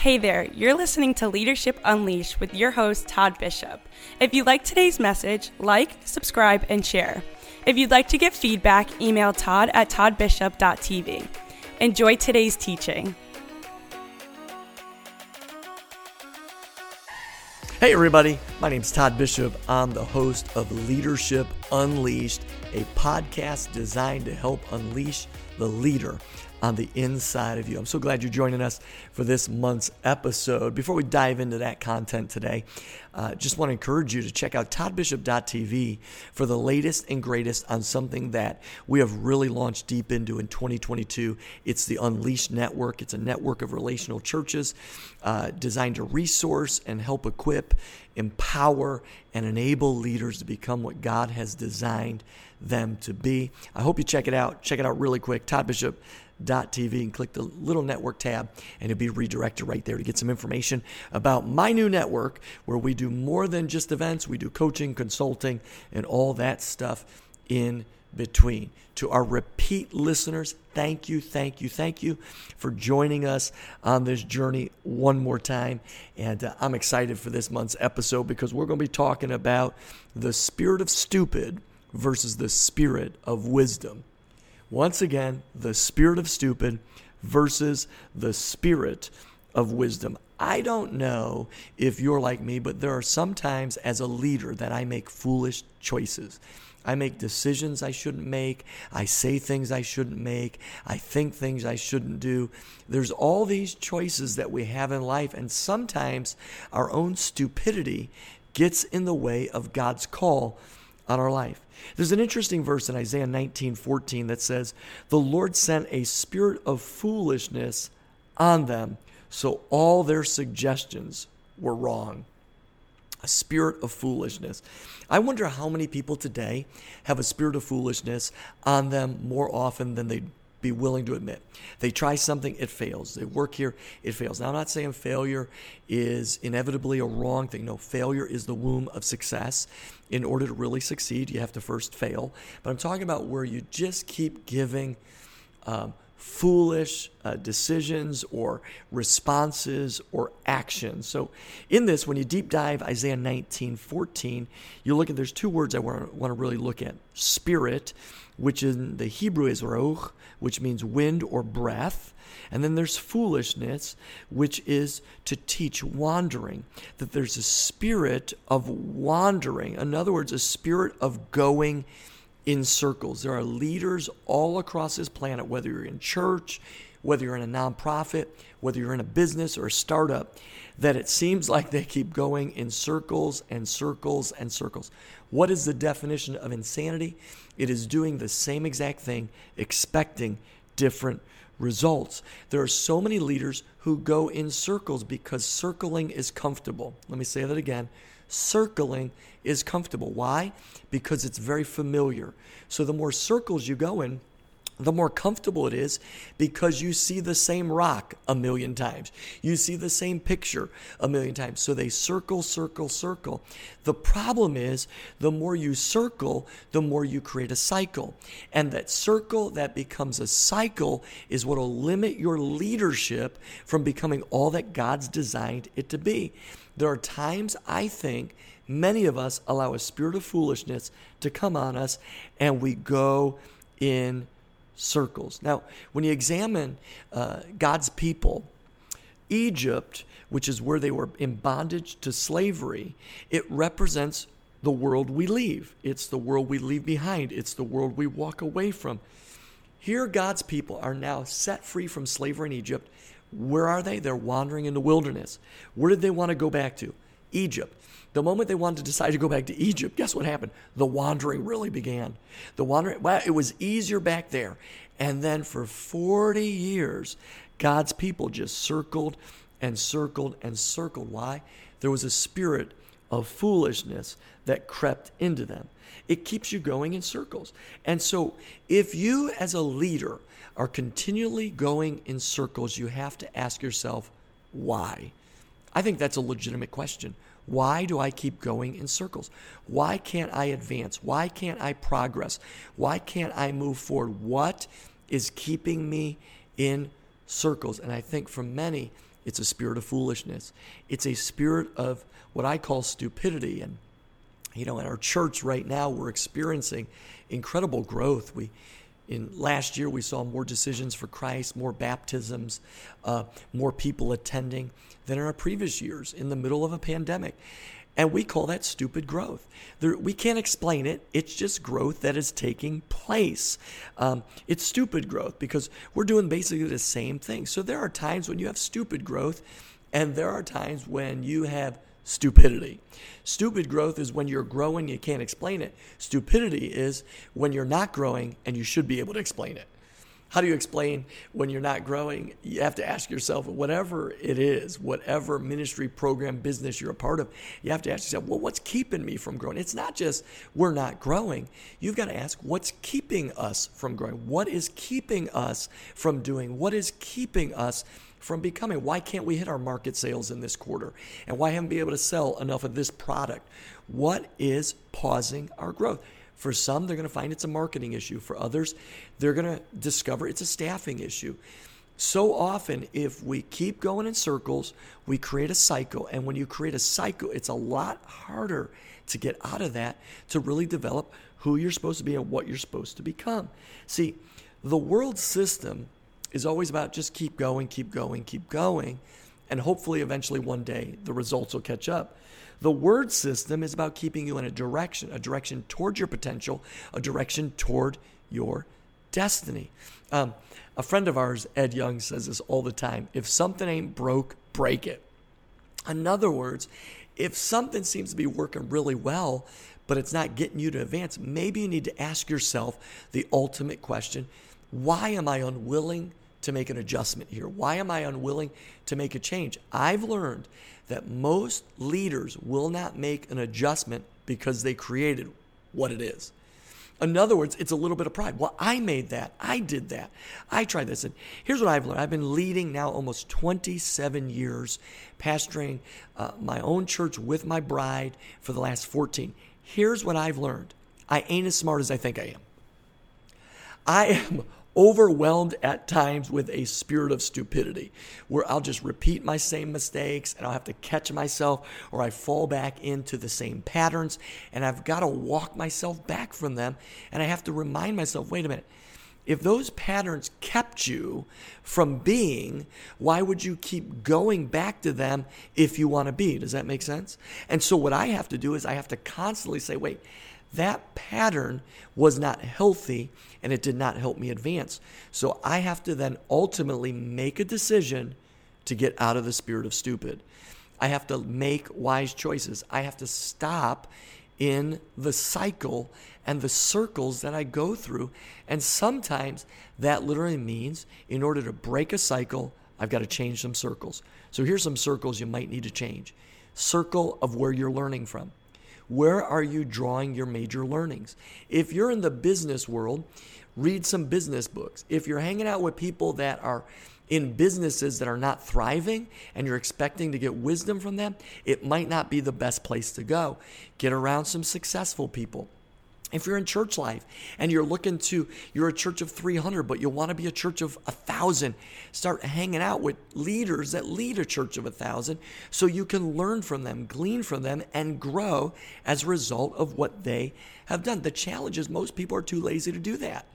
Hey there, you're listening to Leadership Unleashed with your host, Todd Bishop. If you like today's message, like, subscribe, and share. If you'd like to get feedback, email todd at toddbishop.tv. Enjoy today's teaching. Hey, everybody. My name is Todd Bishop. I'm the host of Leadership Unleashed, a podcast designed to help unleash the leader on the inside of you. I'm so glad you're joining us for this month's episode. Before we dive into that content today, uh, just want to encourage you to check out toddbishop.tv for the latest and greatest on something that we have really launched deep into in 2022. It's the Unleashed Network. It's a network of relational churches uh, designed to resource and help equip, empower, and enable leaders to become what God has designed them to be. I hope you check it out. Check it out really quick. Todd Bishop TV and click the little network tab, and you'll be redirected right there to get some information about my new network where we do more than just events. We do coaching, consulting, and all that stuff in between. To our repeat listeners, thank you, thank you, thank you for joining us on this journey one more time. And uh, I'm excited for this month's episode because we're going to be talking about the spirit of stupid versus the spirit of wisdom. Once again, the spirit of stupid versus the spirit of wisdom. I don't know if you're like me, but there are sometimes as a leader that I make foolish choices. I make decisions I shouldn't make. I say things I shouldn't make. I think things I shouldn't do. There's all these choices that we have in life, and sometimes our own stupidity gets in the way of God's call on our life. There's an interesting verse in Isaiah 19:14 that says, "The Lord sent a spirit of foolishness on them, so all their suggestions were wrong." A spirit of foolishness. I wonder how many people today have a spirit of foolishness on them more often than they be willing to admit. They try something, it fails. They work here, it fails. Now, I'm not saying failure is inevitably a wrong thing. No, failure is the womb of success. In order to really succeed, you have to first fail. But I'm talking about where you just keep giving um, foolish uh, decisions or responses or actions. So, in this, when you deep dive Isaiah 19 14, you look at there's two words I want to really look at spirit, which in the Hebrew is ruach, which means wind or breath. And then there's foolishness, which is to teach wandering, that there's a spirit of wandering. In other words, a spirit of going in circles. There are leaders all across this planet, whether you're in church, whether you're in a nonprofit, whether you're in a business or a startup, that it seems like they keep going in circles and circles and circles. What is the definition of insanity? It is doing the same exact thing, expecting different results. There are so many leaders who go in circles because circling is comfortable. Let me say that again circling is comfortable. Why? Because it's very familiar. So the more circles you go in, the more comfortable it is because you see the same rock a million times. You see the same picture a million times. So they circle, circle, circle. The problem is the more you circle, the more you create a cycle. And that circle that becomes a cycle is what will limit your leadership from becoming all that God's designed it to be. There are times I think many of us allow a spirit of foolishness to come on us and we go in circles. Now, when you examine uh, God's people, Egypt, which is where they were in bondage to slavery, it represents the world we leave. It's the world we leave behind. It's the world we walk away from. Here, God's people are now set free from slavery in Egypt where are they? They're wandering in the wilderness. Where did they want to go back to? Egypt. The moment they wanted to decide to go back to Egypt, guess what happened? The wandering really began. The wandering, well, it was easier back there. And then for 40 years, God's people just circled and circled and circled. Why? There was a spirit of foolishness that crept into them. It keeps you going in circles. And so, if you as a leader are continually going in circles, you have to ask yourself, why? I think that's a legitimate question. Why do I keep going in circles? Why can't I advance? Why can't I progress? Why can't I move forward? What is keeping me in circles? And I think for many, It's a spirit of foolishness. It's a spirit of what I call stupidity. And, you know, in our church right now, we're experiencing incredible growth. We, in last year, we saw more decisions for Christ, more baptisms, uh, more people attending than in our previous years in the middle of a pandemic. And we call that stupid growth. There, we can't explain it. It's just growth that is taking place. Um, it's stupid growth because we're doing basically the same thing. So there are times when you have stupid growth, and there are times when you have stupidity. Stupid growth is when you're growing, you can't explain it. Stupidity is when you're not growing and you should be able to explain it. How do you explain when you're not growing? You have to ask yourself, whatever it is, whatever ministry, program, business you're a part of, you have to ask yourself, well, what's keeping me from growing? It's not just we're not growing. You've got to ask, what's keeping us from growing? What is keeping us from doing? What is keeping us from becoming? Why can't we hit our market sales in this quarter? And why haven't we been able to sell enough of this product? What is pausing our growth? For some, they're going to find it's a marketing issue. For others, they're going to discover it's a staffing issue. So often, if we keep going in circles, we create a cycle. And when you create a cycle, it's a lot harder to get out of that to really develop who you're supposed to be and what you're supposed to become. See, the world system is always about just keep going, keep going, keep going. And hopefully, eventually, one day, the results will catch up. The word system is about keeping you in a direction, a direction toward your potential, a direction toward your destiny. Um, a friend of ours, Ed Young, says this all the time if something ain't broke, break it. In other words, if something seems to be working really well, but it's not getting you to advance, maybe you need to ask yourself the ultimate question why am I unwilling to make an adjustment here? Why am I unwilling to make a change? I've learned that most leaders will not make an adjustment because they created what it is. In other words, it's a little bit of pride. Well, I made that. I did that. I tried this. And here's what I've learned I've been leading now almost 27 years, pastoring uh, my own church with my bride for the last 14. Here's what I've learned I ain't as smart as I think I am. I am overwhelmed at times with a spirit of stupidity where I'll just repeat my same mistakes and I'll have to catch myself or I fall back into the same patterns and I've got to walk myself back from them and I have to remind myself wait a minute. If those patterns kept you from being, why would you keep going back to them if you want to be? Does that make sense? And so, what I have to do is I have to constantly say, wait, that pattern was not healthy and it did not help me advance. So I have to then ultimately make a decision to get out of the spirit of stupid. I have to make wise choices. I have to stop in the cycle and the circles that I go through. And sometimes that literally means in order to break a cycle, I've got to change some circles. So here's some circles you might need to change circle of where you're learning from. Where are you drawing your major learnings? If you're in the business world, read some business books. If you're hanging out with people that are in businesses that are not thriving and you're expecting to get wisdom from them, it might not be the best place to go. Get around some successful people. If you're in church life and you're looking to, you're a church of 300, but you want to be a church of a 1,000, start hanging out with leaders that lead a church of a 1,000 so you can learn from them, glean from them, and grow as a result of what they have done. The challenge is most people are too lazy to do that.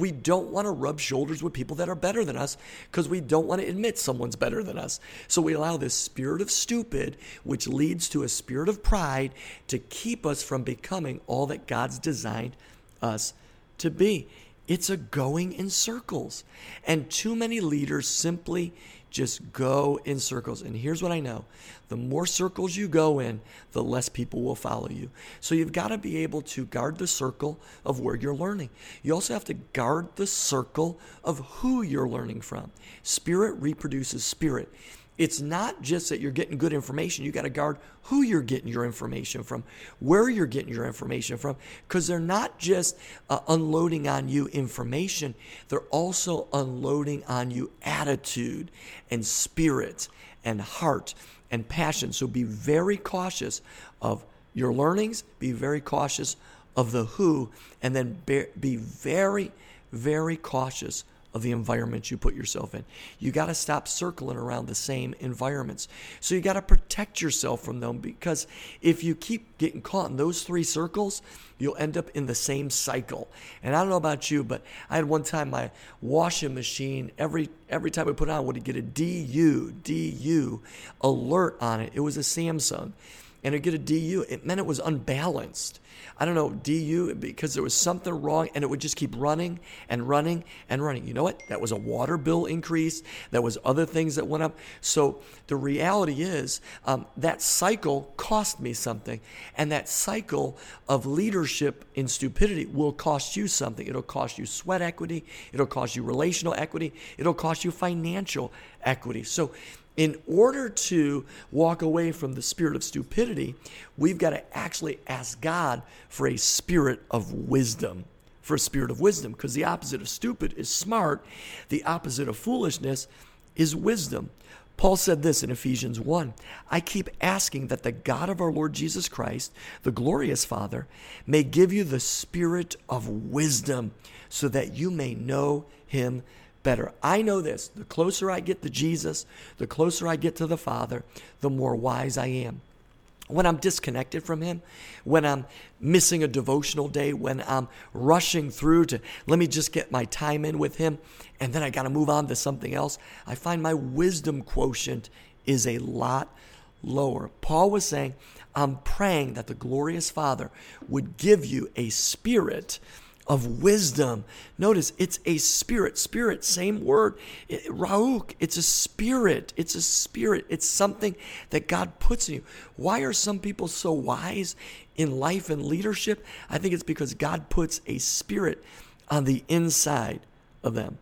We don't want to rub shoulders with people that are better than us because we don't want to admit someone's better than us. So we allow this spirit of stupid, which leads to a spirit of pride, to keep us from becoming all that God's designed us to be. It's a going in circles. And too many leaders simply just go in circles. And here's what I know the more circles you go in, the less people will follow you. So you've got to be able to guard the circle of where you're learning. You also have to guard the circle of who you're learning from. Spirit reproduces spirit it's not just that you're getting good information. You got to guard who you're getting your information from, where you're getting your information from, because they're not just uh, unloading on you information, they're also unloading on you attitude and spirit and heart and passion. So be very cautious of your learnings, be very cautious of the who, and then be, be very, very cautious of the environment you put yourself in. You got to stop circling around the same environments. So you got to protect yourself from them because if you keep getting caught in those three circles, you'll end up in the same cycle. And I don't know about you, but I had one time my washing machine every every time we put it on would get a DU DU alert on it. It was a Samsung and it'd get a DU. It meant it was unbalanced. I don't know, DU, because there was something wrong and it would just keep running and running and running. You know what? That was a water bill increase. That was other things that went up. So the reality is um, that cycle cost me something. And that cycle of leadership in stupidity will cost you something. It'll cost you sweat equity. It'll cost you relational equity. It'll cost you financial equity. So in order to walk away from the spirit of stupidity, we've got to actually ask God for a spirit of wisdom. For a spirit of wisdom, because the opposite of stupid is smart, the opposite of foolishness is wisdom. Paul said this in Ephesians 1 I keep asking that the God of our Lord Jesus Christ, the glorious Father, may give you the spirit of wisdom so that you may know him better. I know this the closer I get to Jesus, the closer I get to the Father, the more wise I am. When I'm disconnected from Him, when I'm missing a devotional day, when I'm rushing through to let me just get my time in with Him, and then I got to move on to something else, I find my wisdom quotient is a lot lower. Paul was saying, I'm praying that the glorious Father would give you a spirit of wisdom. Notice it's a spirit. Spirit, same word. It, ruach, it's a spirit. It's a spirit. It's something that God puts in you. Why are some people so wise in life and leadership? I think it's because God puts a spirit on the inside of them.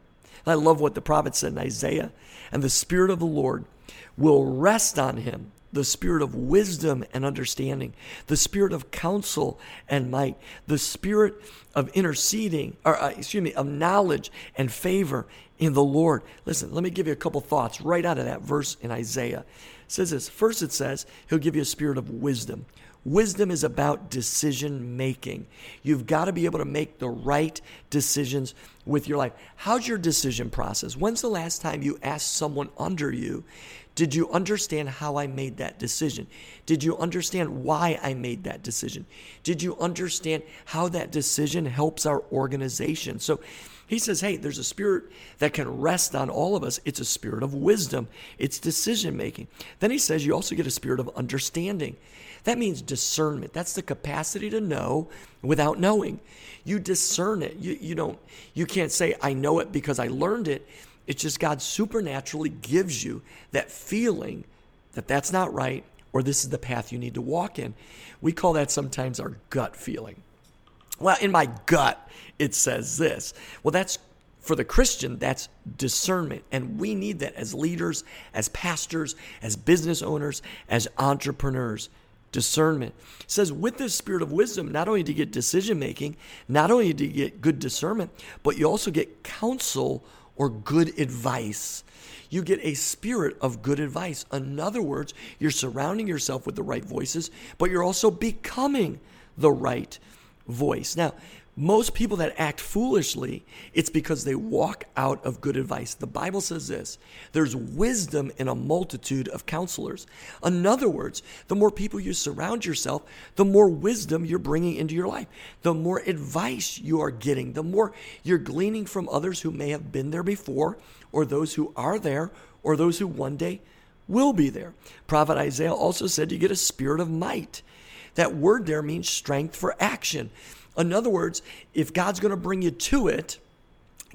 I love what the prophet said in Isaiah. And the spirit of the Lord will rest on him the spirit of wisdom and understanding, the spirit of counsel and might, the spirit of interceding, or uh, excuse me, of knowledge and favor in the Lord. Listen, let me give you a couple thoughts right out of that verse in Isaiah. It says this first, it says, He'll give you a spirit of wisdom. Wisdom is about decision making. You've got to be able to make the right decisions with your life. How's your decision process? When's the last time you asked someone under you did you understand how I made that decision? Did you understand why I made that decision? Did you understand how that decision helps our organization? So he says, hey, there's a spirit that can rest on all of us. It's a spirit of wisdom, it's decision making. Then he says, you also get a spirit of understanding. That means discernment. That's the capacity to know without knowing. You discern it. You, you don't you can't say I know it because I learned it. It's just God supernaturally gives you that feeling that that's not right or this is the path you need to walk in. We call that sometimes our gut feeling. Well, in my gut, it says this. Well, that's for the Christian, that's discernment. And we need that as leaders, as pastors, as business owners, as entrepreneurs. Discernment. It says, with this spirit of wisdom, not only do you get decision making, not only do you get good discernment, but you also get counsel or good advice. You get a spirit of good advice. In other words, you're surrounding yourself with the right voices, but you're also becoming the right voice. Now, most people that act foolishly, it's because they walk out of good advice. The Bible says this there's wisdom in a multitude of counselors. In other words, the more people you surround yourself, the more wisdom you're bringing into your life, the more advice you are getting, the more you're gleaning from others who may have been there before, or those who are there, or those who one day will be there. Prophet Isaiah also said you get a spirit of might. That word there means strength for action. In other words, if God's going to bring you to it,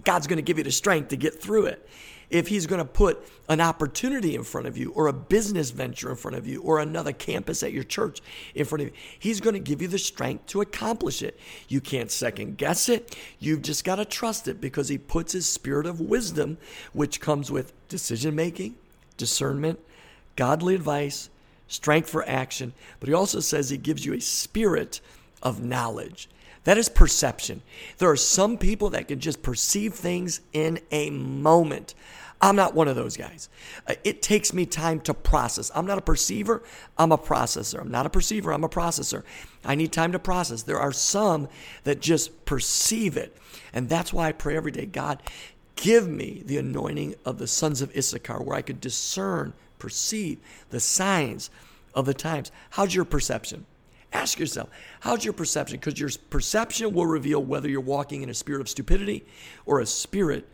God's going to give you the strength to get through it. If He's going to put an opportunity in front of you, or a business venture in front of you, or another campus at your church in front of you, He's going to give you the strength to accomplish it. You can't second guess it. You've just got to trust it because He puts His spirit of wisdom, which comes with decision making, discernment, godly advice, strength for action. But He also says He gives you a spirit of knowledge. That is perception. There are some people that can just perceive things in a moment. I'm not one of those guys. Uh, it takes me time to process. I'm not a perceiver, I'm a processor. I'm not a perceiver, I'm a processor. I need time to process. There are some that just perceive it. And that's why I pray every day God, Give me the anointing of the sons of Issachar where I could discern, perceive the signs of the times. How's your perception? Ask yourself, how's your perception? Because your perception will reveal whether you're walking in a spirit of stupidity or a spirit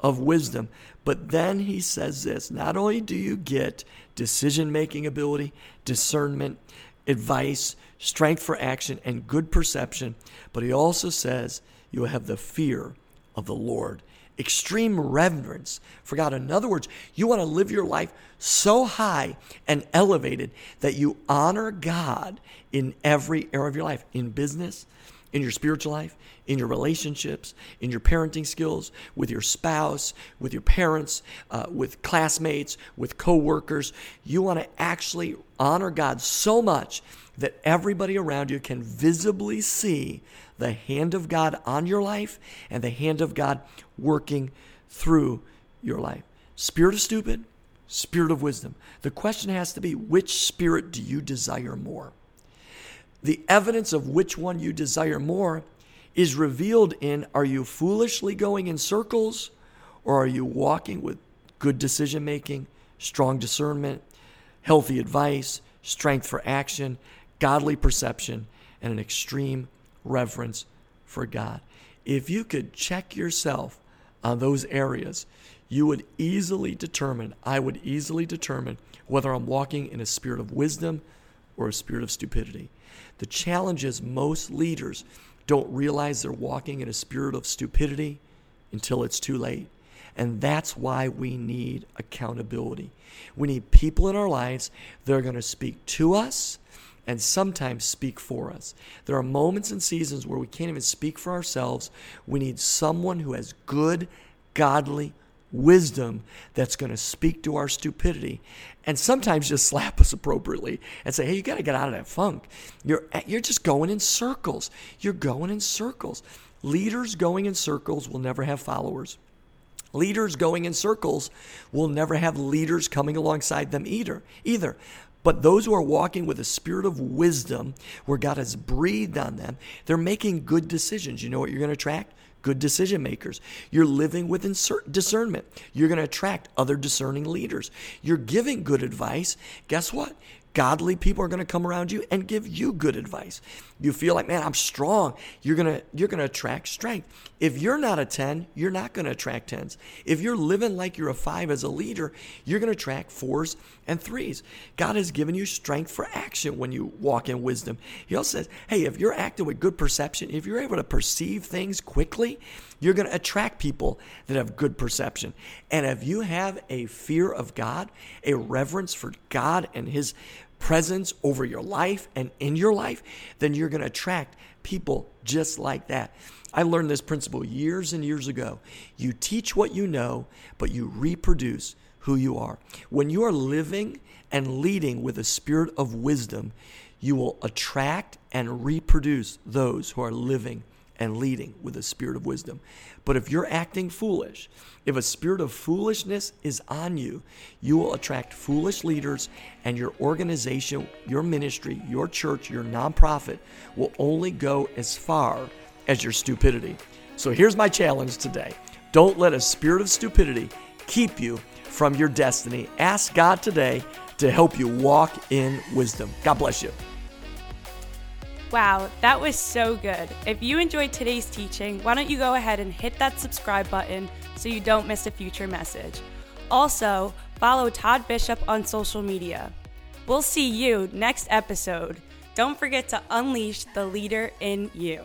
of wisdom. But then he says this not only do you get decision making ability, discernment, advice, strength for action, and good perception, but he also says you will have the fear of the Lord extreme reverence for God. In other words, you want to live your life so high and elevated that you honor God in every area of your life, in business, in your spiritual life, in your relationships, in your parenting skills, with your spouse, with your parents, uh, with classmates, with coworkers. You want to actually honor God so much that everybody around you can visibly see the hand of God on your life and the hand of God working through your life. Spirit of stupid, spirit of wisdom. The question has to be which spirit do you desire more? The evidence of which one you desire more is revealed in are you foolishly going in circles or are you walking with good decision making, strong discernment, healthy advice, strength for action, godly perception, and an extreme reverence for God. If you could check yourself on those areas, you would easily determine, I would easily determine whether I'm walking in a spirit of wisdom or a spirit of stupidity. The challenge is most leaders don't realize they're walking in a spirit of stupidity until it's too late. And that's why we need accountability. We need people in our lives that are going to speak to us and sometimes speak for us. There are moments and seasons where we can't even speak for ourselves. We need someone who has good, godly wisdom that's going to speak to our stupidity and sometimes just slap us appropriately and say, hey, you got to get out of that funk. You're, you're just going in circles. You're going in circles. Leaders going in circles will never have followers. Leaders going in circles will never have leaders coming alongside them either. Either but those who are walking with a spirit of wisdom, where God has breathed on them, they're making good decisions. You know what you're going to attract? Good decision makers. You're living with discernment. You're going to attract other discerning leaders. You're giving good advice. Guess what? Godly people are going to come around you and give you good advice. You feel like, man, I'm strong. You're going to you're going to attract strength. If you're not a 10, you're not going to attract 10s. If you're living like you're a 5 as a leader, you're going to attract 4s and 3s. God has given you strength for action when you walk in wisdom. He also says, hey, if you're acting with good perception, if you're able to perceive things quickly, you're going to attract people that have good perception. And if you have a fear of God, a reverence for God and his presence over your life and in your life, then you're going to attract people just like that. I learned this principle years and years ago. You teach what you know, but you reproduce who you are. When you are living and leading with a spirit of wisdom, you will attract and reproduce those who are living and leading with a spirit of wisdom. But if you're acting foolish, if a spirit of foolishness is on you, you will attract foolish leaders, and your organization, your ministry, your church, your nonprofit will only go as far as your stupidity. So here's my challenge today don't let a spirit of stupidity keep you from your destiny. Ask God today to help you walk in wisdom. God bless you. Wow, that was so good. If you enjoyed today's teaching, why don't you go ahead and hit that subscribe button so you don't miss a future message? Also, follow Todd Bishop on social media. We'll see you next episode. Don't forget to unleash the leader in you.